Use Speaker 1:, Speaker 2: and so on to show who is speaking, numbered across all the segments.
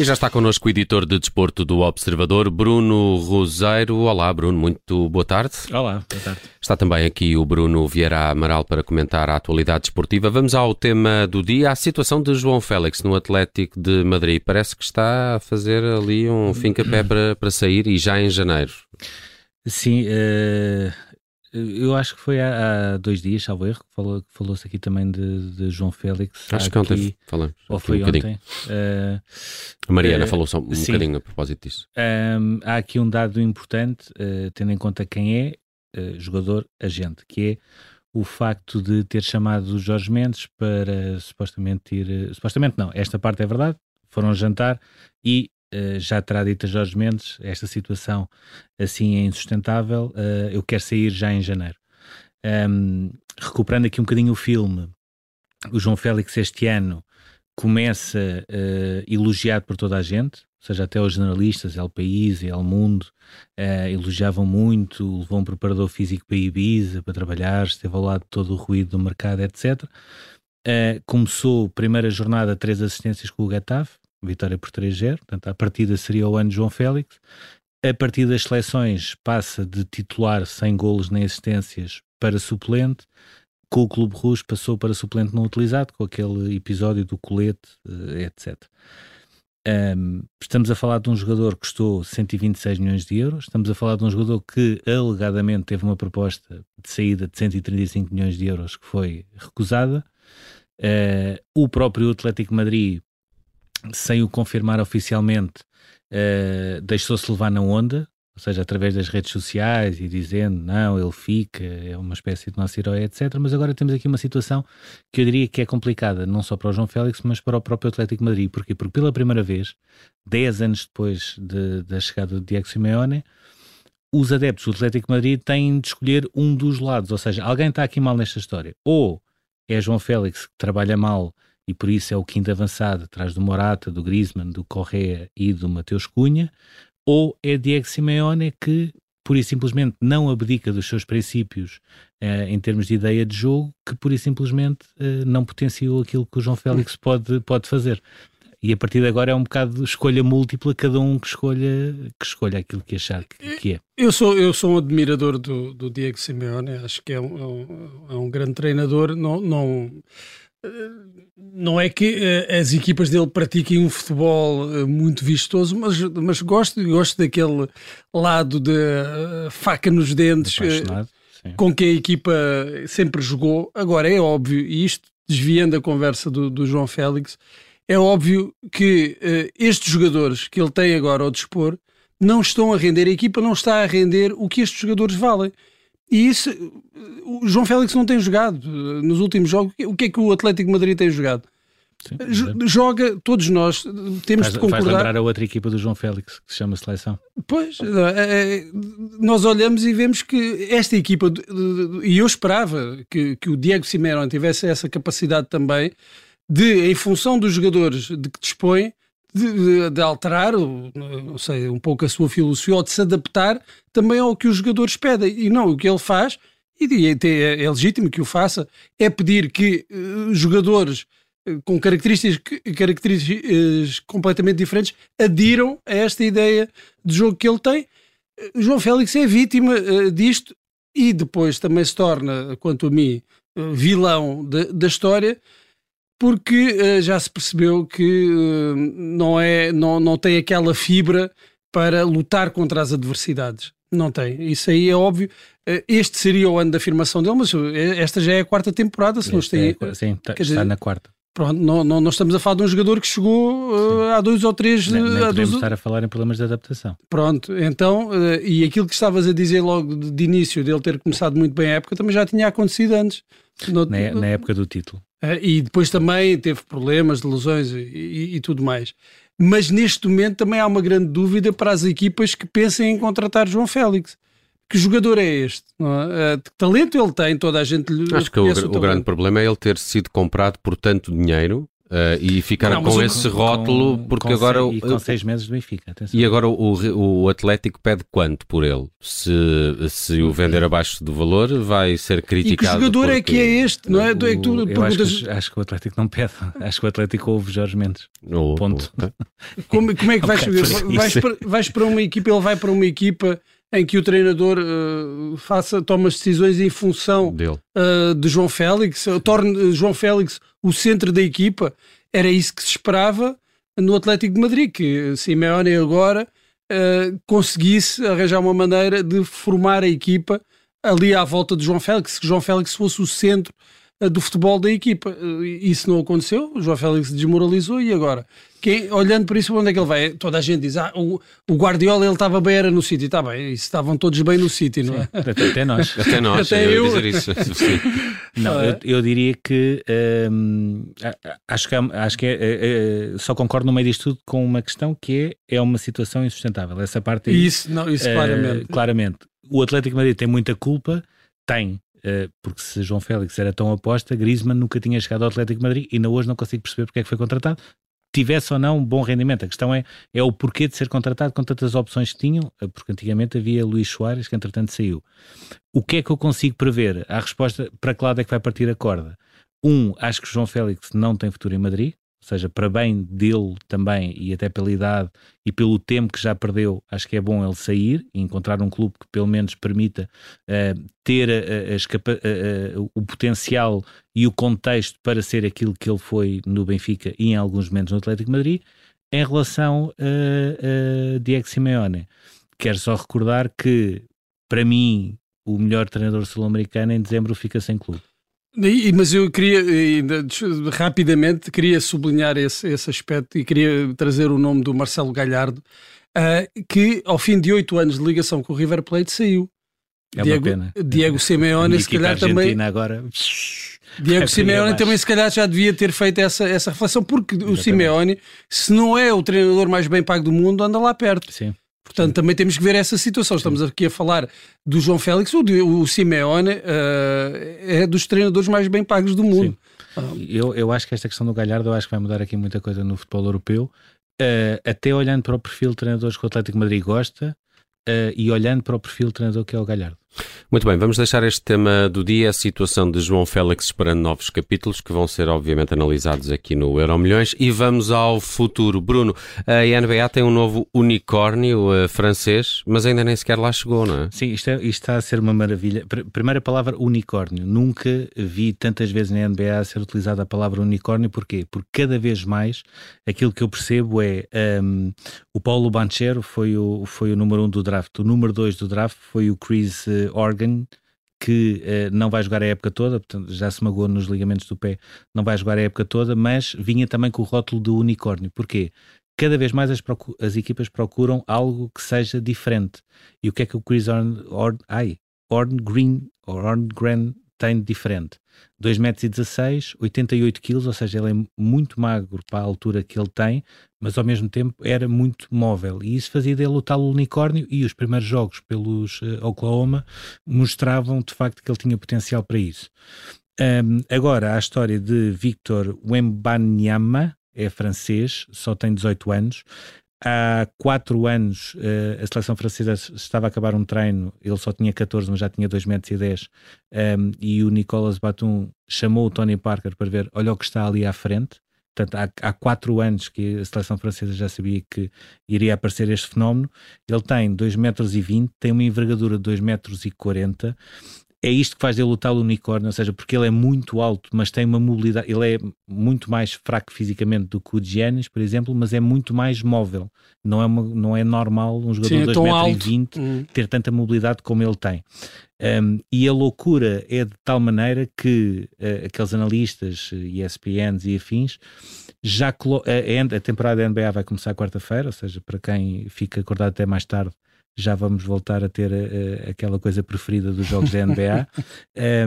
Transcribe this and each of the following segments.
Speaker 1: E já está connosco o editor de desporto do Observador, Bruno Roseiro. Olá, Bruno, muito boa tarde.
Speaker 2: Olá, boa tarde.
Speaker 1: Está também aqui o Bruno Vieira Amaral para comentar a atualidade desportiva. Vamos ao tema do dia, a situação de João Félix no Atlético de Madrid. Parece que está a fazer ali um fim-capé para, para sair e já em janeiro.
Speaker 2: Sim, uh, eu acho que foi há, há dois dias, salvo erro, que falou, falou-se aqui também de, de, João Félix.
Speaker 1: Acho que ontem falamos.
Speaker 2: Ou foi
Speaker 1: um
Speaker 2: ontem. Uh,
Speaker 1: a Mariana uh, falou só um sim. bocadinho a propósito disso.
Speaker 2: Um, há aqui um dado importante, uh, tendo em conta quem é jogador agente, que é o facto de ter chamado o Jorge Mendes para supostamente ir. supostamente não, esta parte é verdade, foram jantar e já terá dito a Jorge Mendes, esta situação assim é insustentável, uh, eu quero sair já em janeiro. Um, recuperando aqui um bocadinho o filme, o João Félix este ano começa uh, elogiado por toda a gente, ou seja, até os jornalistas, El País e El Mundo, elogiavam muito, levou um preparador físico para Ibiza, para trabalhar, esteve ao lado de todo o ruído do mercado, etc. começou primeira jornada, três assistências com o Getafe, vitória por 3-0, portanto a partida seria o ano de João Félix. A partir das seleções passa de titular sem golos nem assistências para suplente. Com o Clube Rouge passou para suplente não utilizado, com aquele episódio do colete, eh, etc. Um, estamos a falar de um jogador que custou 126 milhões de euros. Estamos a falar de um jogador que alegadamente teve uma proposta de saída de 135 milhões de euros que foi recusada. Uh, o próprio Atlético Madrid sem o confirmar oficialmente, uh, deixou-se levar na onda, ou seja, através das redes sociais e dizendo não, ele fica, é uma espécie de nosso herói, etc. Mas agora temos aqui uma situação que eu diria que é complicada, não só para o João Félix, mas para o próprio Atlético Madrid. Porquê? Porque pela primeira vez, 10 anos depois de, da chegada do Diego Simeone, os adeptos do Atlético Madrid têm de escolher um dos lados, ou seja, alguém está aqui mal nesta história. Ou é João Félix que trabalha mal e por isso é o quinto avançado atrás do Morata, do Griezmann, do Correa e do Mateus Cunha, ou é Diego Simeone que pura e simplesmente não abdica dos seus princípios eh, em termos de ideia de jogo, que pura e simplesmente eh, não potenciou aquilo que o João Félix pode, pode fazer. E a partir de agora é um bocado de escolha múltipla, cada um que escolha, que escolha aquilo que achar que, que é.
Speaker 3: Eu sou, eu sou um admirador do, do Diego Simeone, acho que é um, é um, é um grande treinador. Não, não, não é que uh, as equipas dele pratiquem um futebol uh, muito vistoso, mas, mas gosto, gosto daquele lado de uh, faca nos dentes com que a equipa sempre jogou. Agora é óbvio, e isto desviando a conversa do, do João Félix, é óbvio que estes jogadores que ele tem agora ao dispor não estão a render, a equipa não está a render o que estes jogadores valem. E isso, o João Félix não tem jogado nos últimos jogos. O que é que o Atlético de Madrid tem jogado? Sim, joga, todos nós temos
Speaker 2: faz,
Speaker 3: de concordar.
Speaker 2: Faz lembrar a outra equipa do João Félix, que se chama Seleção.
Speaker 3: Pois, é, é, nós olhamos e vemos que esta equipa, e eu esperava que, que o Diego Simeone tivesse essa capacidade também, de, em função dos jogadores de que dispõe, de, de, alterar, não sei, um pouco a sua filosofia ou de se adaptar também ao que os jogadores pedem. E não, o que ele faz, e é, é legítimo que o faça, é pedir que uh, jogadores uh, com características, características completamente diferentes adiram a esta ideia de jogo que ele tem. Uh, João Félix é vítima disto e depois também se torna, quanto a mim, vilão de, da história porque uh, já se percebeu que uh, não, é, não, não tem aquela fibra para lutar contra as adversidades. Não tem. Isso aí é óbvio. Uh, este seria o ano da afirmação dele, mas esta já é a quarta temporada, se não está
Speaker 2: é, Sim, tá, está dizer, na quarta.
Speaker 3: Pronto, não, não, não, estamos a falar de um jogador que chegou uh, há dois ou três.
Speaker 2: Nem, nem
Speaker 3: podemos
Speaker 2: dois... estar a falar em problemas de adaptação.
Speaker 3: Pronto, então, uh, e aquilo que estavas a dizer logo de, de, início, dele ter começado muito bem a época, também já tinha acontecido antes.
Speaker 2: No, na, na, época do título.
Speaker 3: Uh, e depois também teve problemas de lesões e, e, e, tudo mais. Mas neste momento também há uma grande dúvida para as equipas que pensem em contratar João Félix que jogador é este? É? Que talento ele tem, toda a gente
Speaker 1: Acho que o, o grande problema é ele ter sido comprado por tanto dinheiro Uh, e ficaram não, com esse rótulo
Speaker 2: com,
Speaker 1: porque
Speaker 2: com
Speaker 1: agora
Speaker 2: seis, e com seis meses do Benfica atenção.
Speaker 1: e agora o, o Atlético pede quanto por ele? Se, se o vender abaixo do valor vai ser criticado
Speaker 3: e que jogador é que é este? Não é, o, é que
Speaker 2: tu perguntas... acho, que, acho que o Atlético não pede. Acho que o Atlético ouve Jorge Mendes. Oh, ponto.
Speaker 3: oh, como, como é que vais, okay, vais, para, vais para uma equipa ele vai para uma equipa em que o treinador uh, faça, toma as decisões em função uh, de João Félix, torne João Félix o centro da equipa. Era isso que se esperava no Atlético de Madrid, que Simeone agora uh, conseguisse arranjar uma maneira de formar a equipa ali à volta de João Félix, que João Félix fosse o centro do futebol da equipa. Isso não aconteceu, o João Félix desmoralizou e agora quem, olhando para isso, onde é que ele vai? Toda a gente diz, ah, o, o Guardiola ele estava bem, era no City. Está bem, estavam todos bem no City, não é?
Speaker 2: Até, até nós.
Speaker 1: Até nós, até eu. dizer isso.
Speaker 2: não, eu, eu, diria que hum, acho que, acho que é, é, é, só concordo no meio disto tudo com uma questão que é, é uma situação insustentável. Essa parte aí,
Speaker 3: Isso, não, isso uh, claramente.
Speaker 2: claramente. O Atlético Madrid tem muita culpa, tem, porque se João Félix era tão aposta, Griezmann nunca tinha chegado ao Atlético Madrid e ainda hoje não consigo perceber porque é que foi contratado tivesse ou não um bom rendimento. A questão é, é o porquê de ser contratado com tantas opções que tinham, eh, porque antigamente havia Luís Soares, que entretanto saiu. O que é que eu consigo prever? A resposta, para que lado é que vai partir a corda? Um, acho que João Félix não tem futuro em Madrid, ou seja, para bem dele também e até pela idade e pelo tempo que já perdeu, acho que é bom ele sair e encontrar um clube que pelo menos permita uh, ter a, a, a, o potencial e o contexto para ser aquilo que ele foi no Benfica e em alguns momentos no Atlético Madrid. Em relação a, a Diego Simeone, quero só recordar que, para mim, o melhor treinador sul-americano em dezembro fica sem clube.
Speaker 3: Mas eu queria, rapidamente, queria sublinhar esse, esse aspecto e queria trazer o nome do Marcelo Galhardo, uh, que ao fim de oito anos de ligação com o River Plate saiu.
Speaker 2: É
Speaker 3: Diego,
Speaker 2: uma pena.
Speaker 3: Diego Simeone, se calhar também.
Speaker 2: agora.
Speaker 3: Diego é Simeone também, se calhar, já devia ter feito essa, essa reflexão, porque Exatamente. o Simeone, se não é o treinador mais bem pago do mundo, anda lá perto.
Speaker 2: Sim.
Speaker 3: Portanto, também temos que ver essa situação. Estamos aqui a falar do João Félix, o, o Simeone uh, é dos treinadores mais bem pagos do mundo.
Speaker 2: Eu, eu acho que esta questão do Galhardo eu acho que vai mudar aqui muita coisa no futebol europeu. Uh, até olhando para o perfil de treinadores que o Atlético Madrid gosta uh, e olhando para o perfil de treinador que é o Galhardo.
Speaker 1: Muito bem, vamos deixar este tema do dia, a situação de João Félix, esperando novos capítulos que vão ser, obviamente, analisados aqui no Euro Milhões. E vamos ao futuro. Bruno, a NBA tem um novo unicórnio uh, francês, mas ainda nem sequer lá chegou, não é?
Speaker 2: Sim, isto, é, isto está a ser uma maravilha. Primeira palavra, unicórnio. Nunca vi tantas vezes na NBA ser utilizada a palavra unicórnio. Porquê? Porque cada vez mais aquilo que eu percebo é um, o Paulo Banchero foi o, foi o número um do draft, o número dois do draft foi o Chris uh, Organ, que uh, não vai jogar a época toda, portanto já se magoou nos ligamentos do pé, não vai jogar a época toda, mas vinha também com o rótulo de unicórnio. Porquê? Cada vez mais as, as equipas procuram algo que seja diferente. E o que é que o Chris Orn, Orn, ai, Orn Green, Orngren tem de diferente? 2,16m, 88kg, ou seja, ele é muito magro para a altura que ele tem, mas ao mesmo tempo era muito móvel. E isso fazia dele o tal unicórnio. E os primeiros jogos pelos uh, Oklahoma mostravam de facto que ele tinha potencial para isso. Um, agora, a história de Victor Wembanyama, é francês, só tem 18 anos, há quatro anos uh, a seleção francesa estava a acabar um treino, ele só tinha 14, mas já tinha 2 metros e 10, um, e o Nicolas Batum chamou o Tony Parker para ver, olha o que está ali à frente. Portanto, há, há quatro anos que a seleção francesa já sabia que iria aparecer este fenómeno. Ele tem 2 metros e 20, tem uma envergadura de 2 metros 40 é isto que faz dele o tal unicórnio, ou seja, porque ele é muito alto, mas tem uma mobilidade, ele é muito mais fraco fisicamente do que o Giannis, por exemplo, mas é muito mais móvel. Não é, uma, não é normal um jogador de 2,20m hum. ter tanta mobilidade como ele tem. Um, e a loucura é de tal maneira que uh, aqueles analistas, ESPNs e afins, já a, a, a temporada da NBA vai começar quarta-feira, ou seja, para quem fica acordado até mais tarde, já vamos voltar a ter uh, aquela coisa preferida dos jogos da NBA.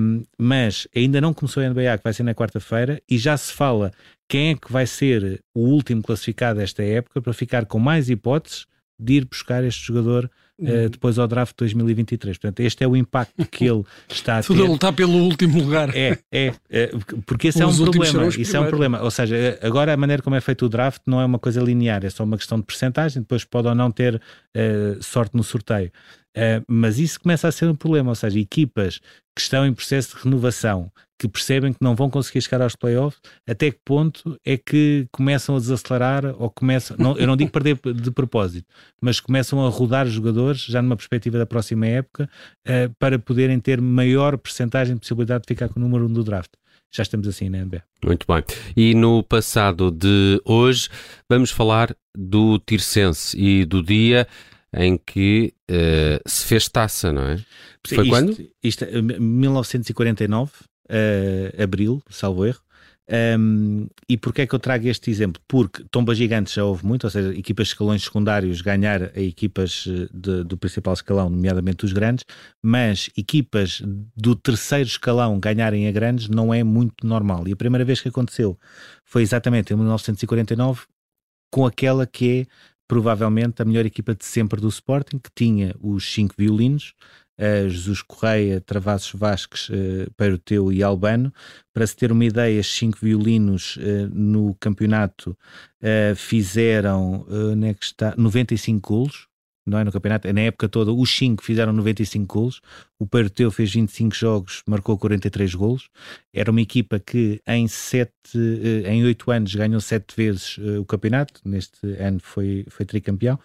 Speaker 2: um, mas ainda não começou a NBA, que vai ser na quarta-feira, e já se fala quem é que vai ser o último classificado desta época para ficar com mais hipóteses de ir buscar este jogador uh, depois ao draft 2023. Portanto, este é o impacto que ele está a ter.
Speaker 3: Tudo a lutar pelo último lugar.
Speaker 2: É, é, é porque esse é um problema. Isso é um problema. Ou seja, agora a maneira como é feito o draft não é uma coisa linear, é só uma questão de percentagem, depois pode ou não ter uh, sorte no sorteio. Uh, mas isso começa a ser um problema, ou seja, equipas que estão em processo de renovação, que percebem que não vão conseguir chegar aos playoffs, até que ponto é que começam a desacelerar ou começam, não, eu não digo perder de propósito, mas começam a rodar jogadores já numa perspectiva da próxima época uh, para poderem ter maior percentagem de possibilidade de ficar com o número 1 um do draft já estamos assim na NBA.
Speaker 1: Muito bem. E no passado de hoje, vamos falar do Tirsense e do dia em que uh, se fez taça, não é?
Speaker 2: Foi isto, quando? Isto, 1949, uh, abril, salvo erro. Um, e porquê é que eu trago este exemplo? Porque tomba gigantes já houve muito, ou seja, equipas de escalões secundários ganhar a equipas eh, de, do principal escalão, nomeadamente os grandes, mas equipas do terceiro escalão ganharem a grandes não é muito normal. E a primeira vez que aconteceu foi exatamente em 1949, com aquela que é provavelmente a melhor equipa de sempre do Sporting, que tinha os cinco violinos, uh, Jesus Correia, Travassos Vasques, uh, Peiroteu e Albano. Para se ter uma ideia, os cinco violinos uh, no campeonato uh, fizeram uh, que está, 95 golos, não é no campeonato, na época toda, os 5 fizeram 95 golos, o Perteu fez 25 jogos, marcou 43 golos. Era uma equipa que em 7, eh, em 8 anos ganhou 7 vezes eh, o campeonato, neste ano foi, foi tricampeão.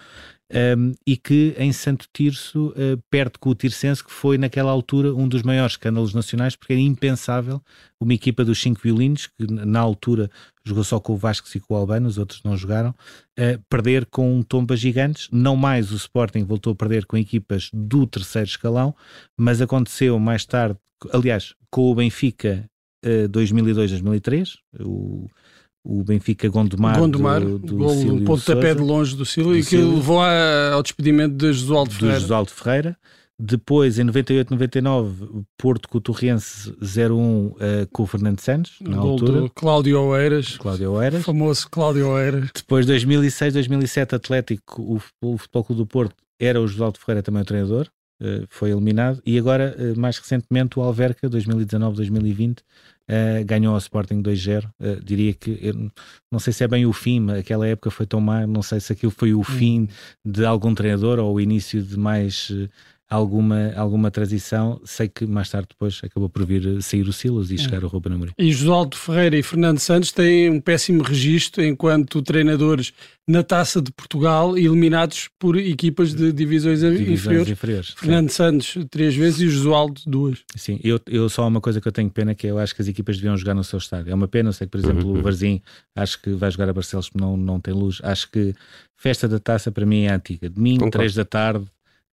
Speaker 2: Um, e que em Santo Tirso uh, perde com o Tirsense, que foi naquela altura um dos maiores escândalos nacionais, porque era impensável uma equipa dos cinco violinos, que na altura jogou só com o Vasco e com o Albano, os outros não jogaram, uh, perder com um tomba gigantes. Não mais o Sporting voltou a perder com equipas do terceiro escalão, mas aconteceu mais tarde, aliás, com o Benfica uh, 2002-2003, o o Benfica Gondomar,
Speaker 3: Gondomar do, do gol, um pontapé de longe do Silvio e que levou a, ao despedimento de Josualdo Ferreira.
Speaker 2: Do Josualdo Ferreira. Depois, em 98, 99, Porto com o Torrense 0-1 uh, com o Fernando Santos, na gol altura. Do
Speaker 3: Cláudio Oeiras.
Speaker 2: Cláudio Oeiras.
Speaker 3: famoso Cláudio Oeiras.
Speaker 2: Depois, 2006, 2007, Atlético, o, o Futebol Clube do Porto, era o Josualdo Ferreira também o treinador. Uh, foi eliminado e agora, uh, mais recentemente, o Alverca 2019-2020 uh, ganhou ao Sporting 2-0. Uh, diria que, não sei se é bem o fim, aquela época foi tão má, não sei se aquilo foi o hum. fim de algum treinador ou o início de mais uh, alguma, alguma transição. Sei que mais tarde depois acabou por vir sair o Silas e chegar o Ruben Amorim.
Speaker 3: E Josualdo Ferreira e Fernando Santos têm um péssimo registro enquanto treinadores na Taça de Portugal, eliminados por equipas de divisões, divisões inferiores. inferiores. Fernando sim. Santos três vezes e Josualdo duas.
Speaker 2: Sim, eu, eu só uma coisa que eu tenho pena que eu acho que as equipas deviam jogar no seu estádio. É uma pena, eu sei que, por exemplo, uhum. o Varzim acho que vai jogar a Barcelos porque não, não tem luz. Acho que festa da taça para mim é antiga. Domingo, Concordo. três da tarde,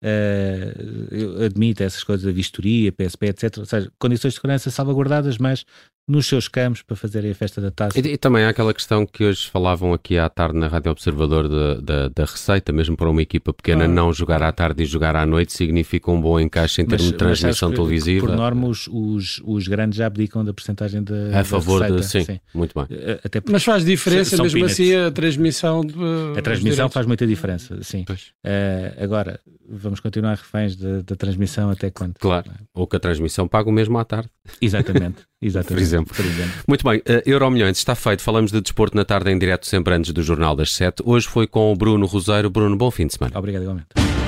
Speaker 2: uh, admite essas coisas, a vistoria, PSP, etc. Ou seja, condições de segurança salvaguardadas, mas nos seus campos para fazerem a festa da taça.
Speaker 1: E, e, também há aquela questão que hoje falavam aqui à tarde na Rádio Observador da, da, da receita, mesmo para uma equipa pequena, ah. não jogar à tarde e jogar à noite significa um bom encaixe em termos de transmissão que, televisiva.
Speaker 2: Por norma, os, os, os, grandes já abdicam da porcentagem da.
Speaker 1: A favor
Speaker 2: da
Speaker 1: receita, de. Sim, sim, muito bem.
Speaker 3: Eh, até Mas faz diferença, mesmo peanuts. assim, a transmissão. De,
Speaker 2: a transmissão faz muita diferença, sim. Uh, agora, vamos continuar reféns da, da transmissão até quando?
Speaker 1: Claro, ou que a transmissão paga o mesmo à tarde.
Speaker 2: Exatamente, exatamente.
Speaker 1: por, exemplo. por exemplo. Muito bem, uh, Euro Milhões está feito. Falamos de desporto na tarde em direto, sempre antes do Jornal das Sete. Hoje foi com o Bruno Roseiro. Bruno, bom fim de semana.
Speaker 2: Obrigado, igualmente.